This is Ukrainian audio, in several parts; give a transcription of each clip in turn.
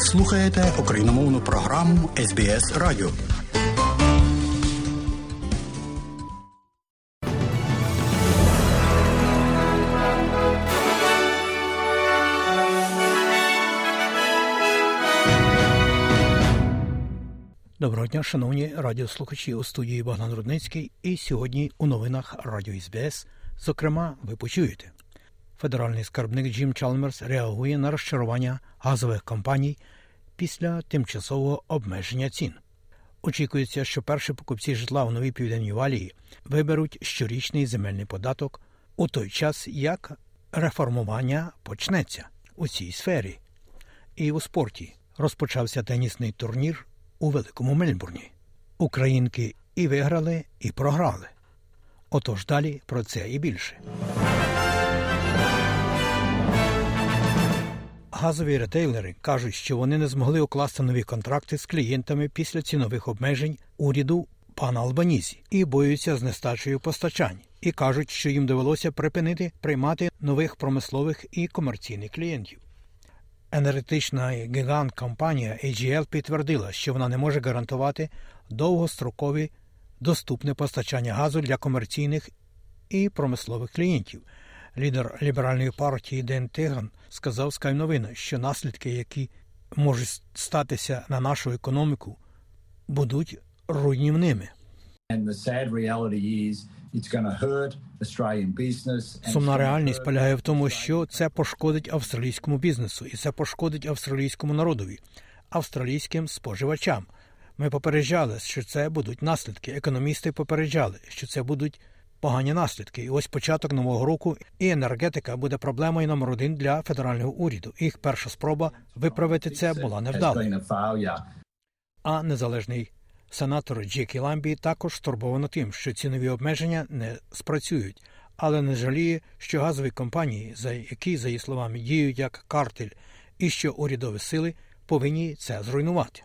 Слухаєте україномовну програму СБС Радіо. Доброго дня, шановні радіослухачі у студії Богдан Рудницький. І сьогодні у новинах Радіо СБС. Зокрема, ви почуєте. Федеральний скарбник Джим Чалмерс реагує на розчарування газових компаній після тимчасового обмеження цін. Очікується, що перші покупці житла у новій південній валії виберуть щорічний земельний податок у той час, як реформування почнеться у цій сфері. І у спорті розпочався тенісний турнір у Великому Мельбурні. Українки і виграли, і програли. Отож далі про це і більше. Газові ретейлери кажуть, що вони не змогли укласти нові контракти з клієнтами після цінових обмежень уряду пана Албанізі і боються з нестачею постачань. І кажуть, що їм довелося припинити приймати нових промислових і комерційних клієнтів. Енергетична гігант компанія AGL підтвердила, що вона не може гарантувати довгострокові доступне постачання газу для комерційних і промислових клієнтів. Лідер ліберальної партії Ден Тиган сказав Sky новина, що наслідки, які можуть статися на нашу економіку, будуть руйнівними. Сумна реальність полягає в тому, що це пошкодить австралійському бізнесу, і це пошкодить австралійському народові, австралійським споживачам. Ми попереджали, що це будуть наслідки. Економісти попереджали, що це будуть погані наслідки. І ось початок нового року і енергетика буде проблемою номер один для федерального уряду. Їх перша спроба виправити це була невдалою. А незалежний сенатор Джекі Ламбі також стурбовано тим, що цінові обмеження не спрацюють, але не жаліє, що газові компанії, за які, за її словами, діють як картель, і що урядові сили повинні це зруйнувати.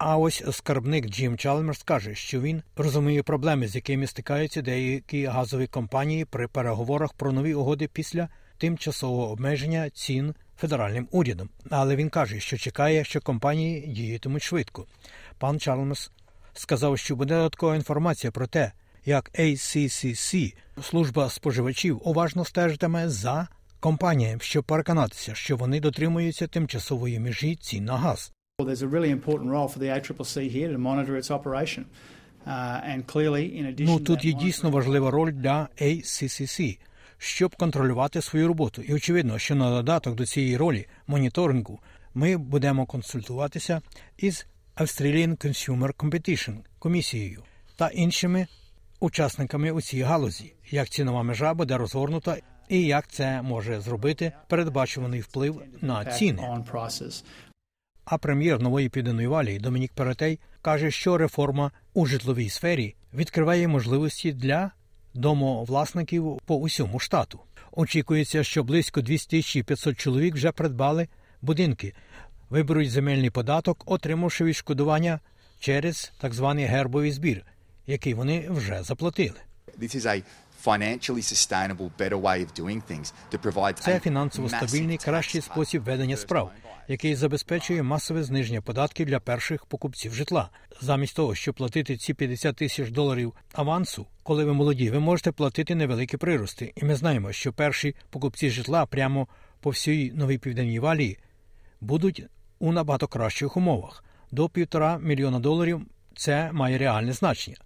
А ось скарбник Джим Чалмерс каже, що він розуміє проблеми, з якими стикаються деякі газові компанії при переговорах про нові угоди після тимчасового обмеження цін федеральним урядом. Але він каже, що чекає, що компанії діятимуть швидко. Пан Чалмерс сказав, що буде додаткова інформація про те, як ACCC, служба споживачів, уважно стежитиме за компаніями, щоб переконатися, що вони дотримуються тимчасової межі цін на газ. There's a really important role for the ACCC here to monitor its operation. Uh, and clearly, in addition ну, тут є дійсно важлива роль для ACCC, щоб контролювати свою роботу. І очевидно, що на додаток до цієї ролі моніторингу ми будемо консультуватися із Australian Consumer Competition комісією та іншими учасниками у цій галузі, як цінова межа буде розгорнута і як це може зробити передбачуваний вплив на ціни. А прем'єр нової південної валії Домінік Перетей каже, що реформа у житловій сфері відкриває можливості для домовласників по усьому штату. Очікується, що близько 2500 чоловік вже придбали будинки, виберуть земельний податок, отримавши відшкодування через так званий гербовий збір, який вони вже заплатили. Це фінансово стабільний кращий спосіб ведення справ, який забезпечує масове зниження податків для перших покупців житла. Замість того, щоб платити ці 50 тисяч доларів авансу, коли ви молоді, ви можете платити невеликі прирости. І ми знаємо, що перші покупці житла прямо по всій новій південній валії будуть у набагато кращих умовах. До півтора мільйона доларів це має реальне значення.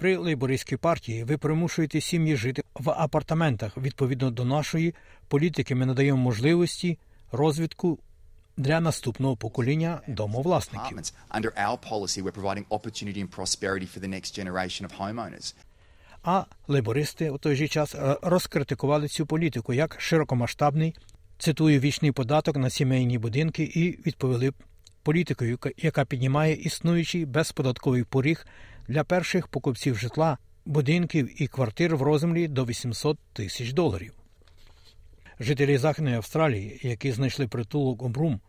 При лейбористській партії ви примушуєте сім'ї жити в апартаментах. Відповідно до нашої політики, ми надаємо можливості розвитку для наступного покоління домовласників. А лейбористи у той же час розкритикували цю політику як широкомасштабний, цитую вічний податок на сімейні будинки і відповіли політикою, яка піднімає існуючий безподатковий поріг для перших покупців житла, будинків і квартир в розмірі до 800 тисяч доларів. Жителі Західної Австралії, які знайшли притулок у Брум,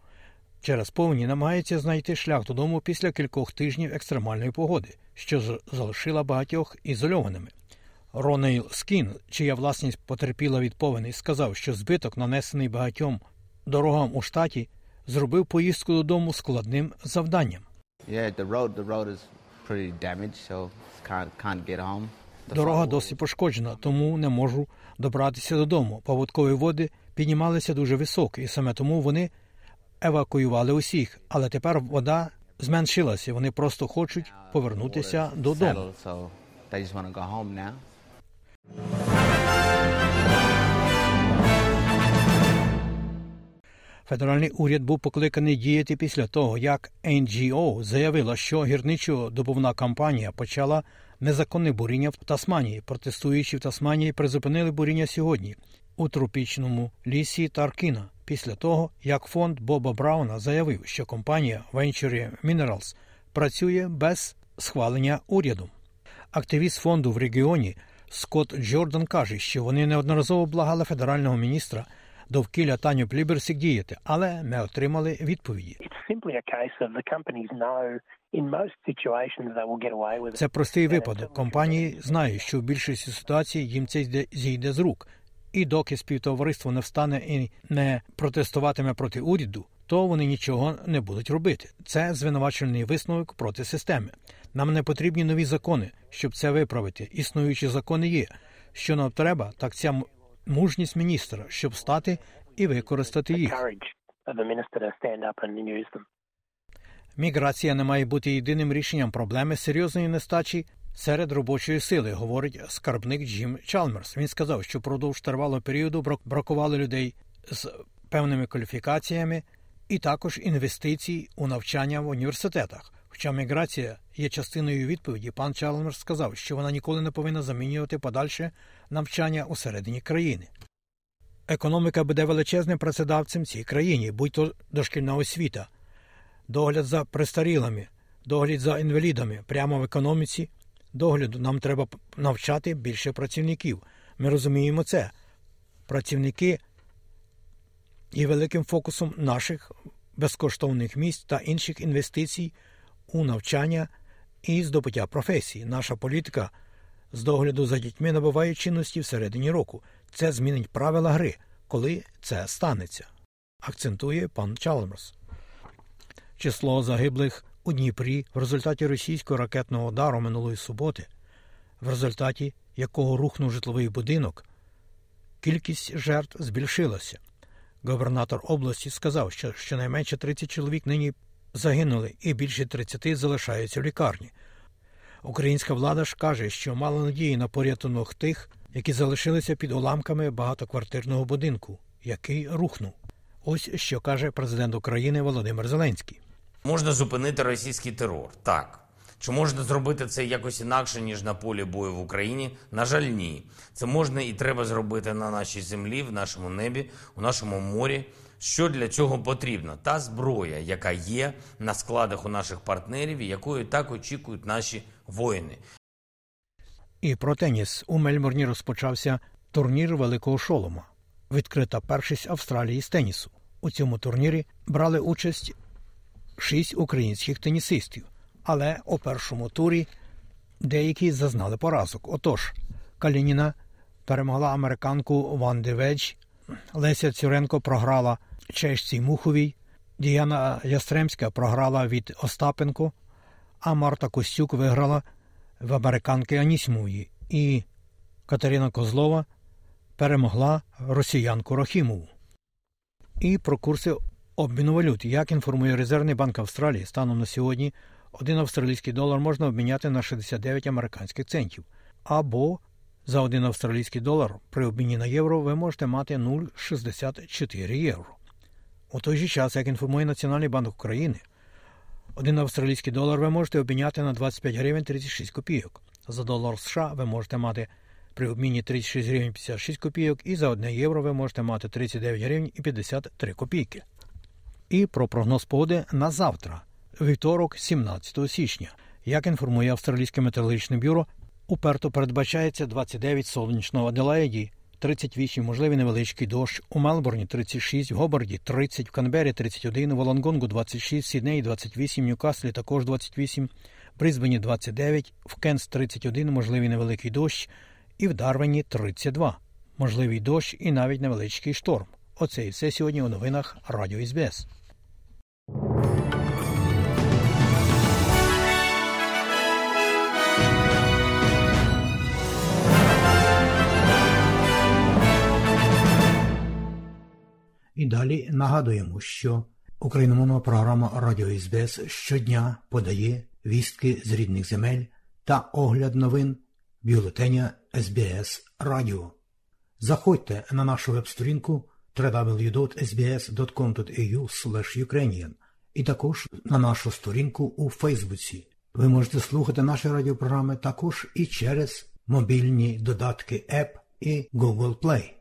через повні намагаються знайти шлях додому після кількох тижнів екстремальної погоди, що залишила багатьох ізольованими. Ронейл Скін, чия власність потерпіла від повені, сказав, що збиток, нанесений багатьом дорогам у штаті, зробив поїздку додому складним завданням. Yeah, the road the road is Дорога досі пошкоджена, тому не можу добратися додому. Поводкові води піднімалися дуже високо, і саме тому вони евакуювали усіх. Але тепер вода зменшилася. Вони просто хочуть повернутися додому. Федеральний уряд був покликаний діяти після того, як NGO заявила, що гірничо-добувна кампанія почала незаконне буріння в Тасманії. Протестуючі в Тасманії призупинили буріння сьогодні у тропічному лісі Таркіна після того, як фонд Боба Брауна заявив, що компанія Venture Minerals працює без схвалення урядом. Активіст фонду в регіоні Скотт Джордан каже, що вони неодноразово благали федерального міністра довкілля Таню Пліберсік діяти, але не отримали відповіді. Це простий випадок. Компанії знають, що в більшості ситуацій їм це зійде- зійде з рук. І доки співтовариство не встане і не протестуватиме проти уряду, то вони нічого не будуть робити. Це звинувачувальний висновок проти системи. Нам не потрібні нові закони, щоб це виправити. Існуючі закони є. Що нам треба, так ця мужність міністра, щоб стати і використати їх. Міграція не має бути єдиним рішенням проблеми серйозної нестачі серед робочої сили, говорить скарбник Джим Чалмерс. Він сказав, що впродовж тривалого періоду брак- бракувало людей з певними кваліфікаціями і також інвестицій у навчання в університетах. Хоча міграція є частиною відповіді, пан Чалмерс сказав, що вона ніколи не повинна замінювати подальше навчання усередині країни. Економіка буде величезним працедавцем цій країні, будь то дошкільна освіта, догляд за престарілими, догляд за інвалідами прямо в економіці. Догляду нам треба навчати більше працівників. Ми розуміємо це. Працівники є великим фокусом наших безкоштовних місць та інших інвестицій у навчання і здобуття професії. Наша політика з догляду за дітьми набуває чинності всередині року. Це змінить правила гри, коли це станеться, акцентує пан Чалмерс. Число загиблих у Дніпрі в результаті російського ракетного удару минулої суботи, в результаті якого рухнув житловий будинок, кількість жертв збільшилася. Губернатор області сказав, що щонайменше 30 чоловік нині загинули і більше 30 залишаються в лікарні. Українська влада ж каже, що мала надії на порятунок тих, які залишилися під уламками багатоквартирного будинку, який рухнув. Ось що каже президент України Володимир Зеленський. Можна зупинити російський терор, так. Чи можна зробити це якось інакше, ніж на полі бою в Україні? На жаль, ні. Це можна і треба зробити на нашій землі, в нашому небі, у нашому морі. Що для цього потрібно? Та зброя, яка є на складах у наших партнерів, і якою так очікують наші воїни. І про теніс у Мельбурні розпочався турнір Великого Шолома. Відкрита першість Австралії з тенісу. У цьому турнірі брали участь шість українських тенісистів, але у першому турі деякі зазнали поразок. Отож, Калініна перемогла американку Ван де Ведж, Леся Цюренко програла чешці Муховій, Діана Ястремська програла від Остапенко, а Марта Костюк виграла в американки Анісьмуї, і Катерина Козлова перемогла росіянку Рохімову. І про курси обміну валют. Як інформує Резервний банк Австралії, станом на сьогодні один австралійський долар можна обміняти на 69 американських центів. Або за один австралійський долар при обміні на євро ви можете мати 0,64 євро. У той же час, як інформує Національний банк України, один австралійський долар ви можете обміняти на 25 гривень 36 копійок. За долар США ви можете мати при обміні 36 гривень 56 копійок, і за 1 євро ви можете мати 39 гривень і 53 копійки. І про прогноз погоди на завтра, вівторок, 17 січня. Як інформує Австралійське метеорологічне бюро, уперто передбачається 29 сонячного Аделаїді, 38 можливий невеличкий дощ, у Мелбурні 36, в Гобарді 30, в Канбері 31, в Волонгонгу 26, в Сіднеї 28, в Ньюкаслі також 28, в Брисбені 29, в Кенс 31, можливий невеликий дощ, і в Дарвені 32, можливий дощ і навіть невеличкий шторм. Оце і все сьогодні у новинах Радіо СБС. Далі нагадуємо, що україномовна програма Радіо СБС щодня подає вістки з рідних земель та огляд новин бюлетеня СБС Радіо. Заходьте на нашу веб-сторінку www.sbs.com.au і також на нашу сторінку у Фейсбуці. Ви можете слухати наші радіопрограми також і через мобільні додатки App і Google Play.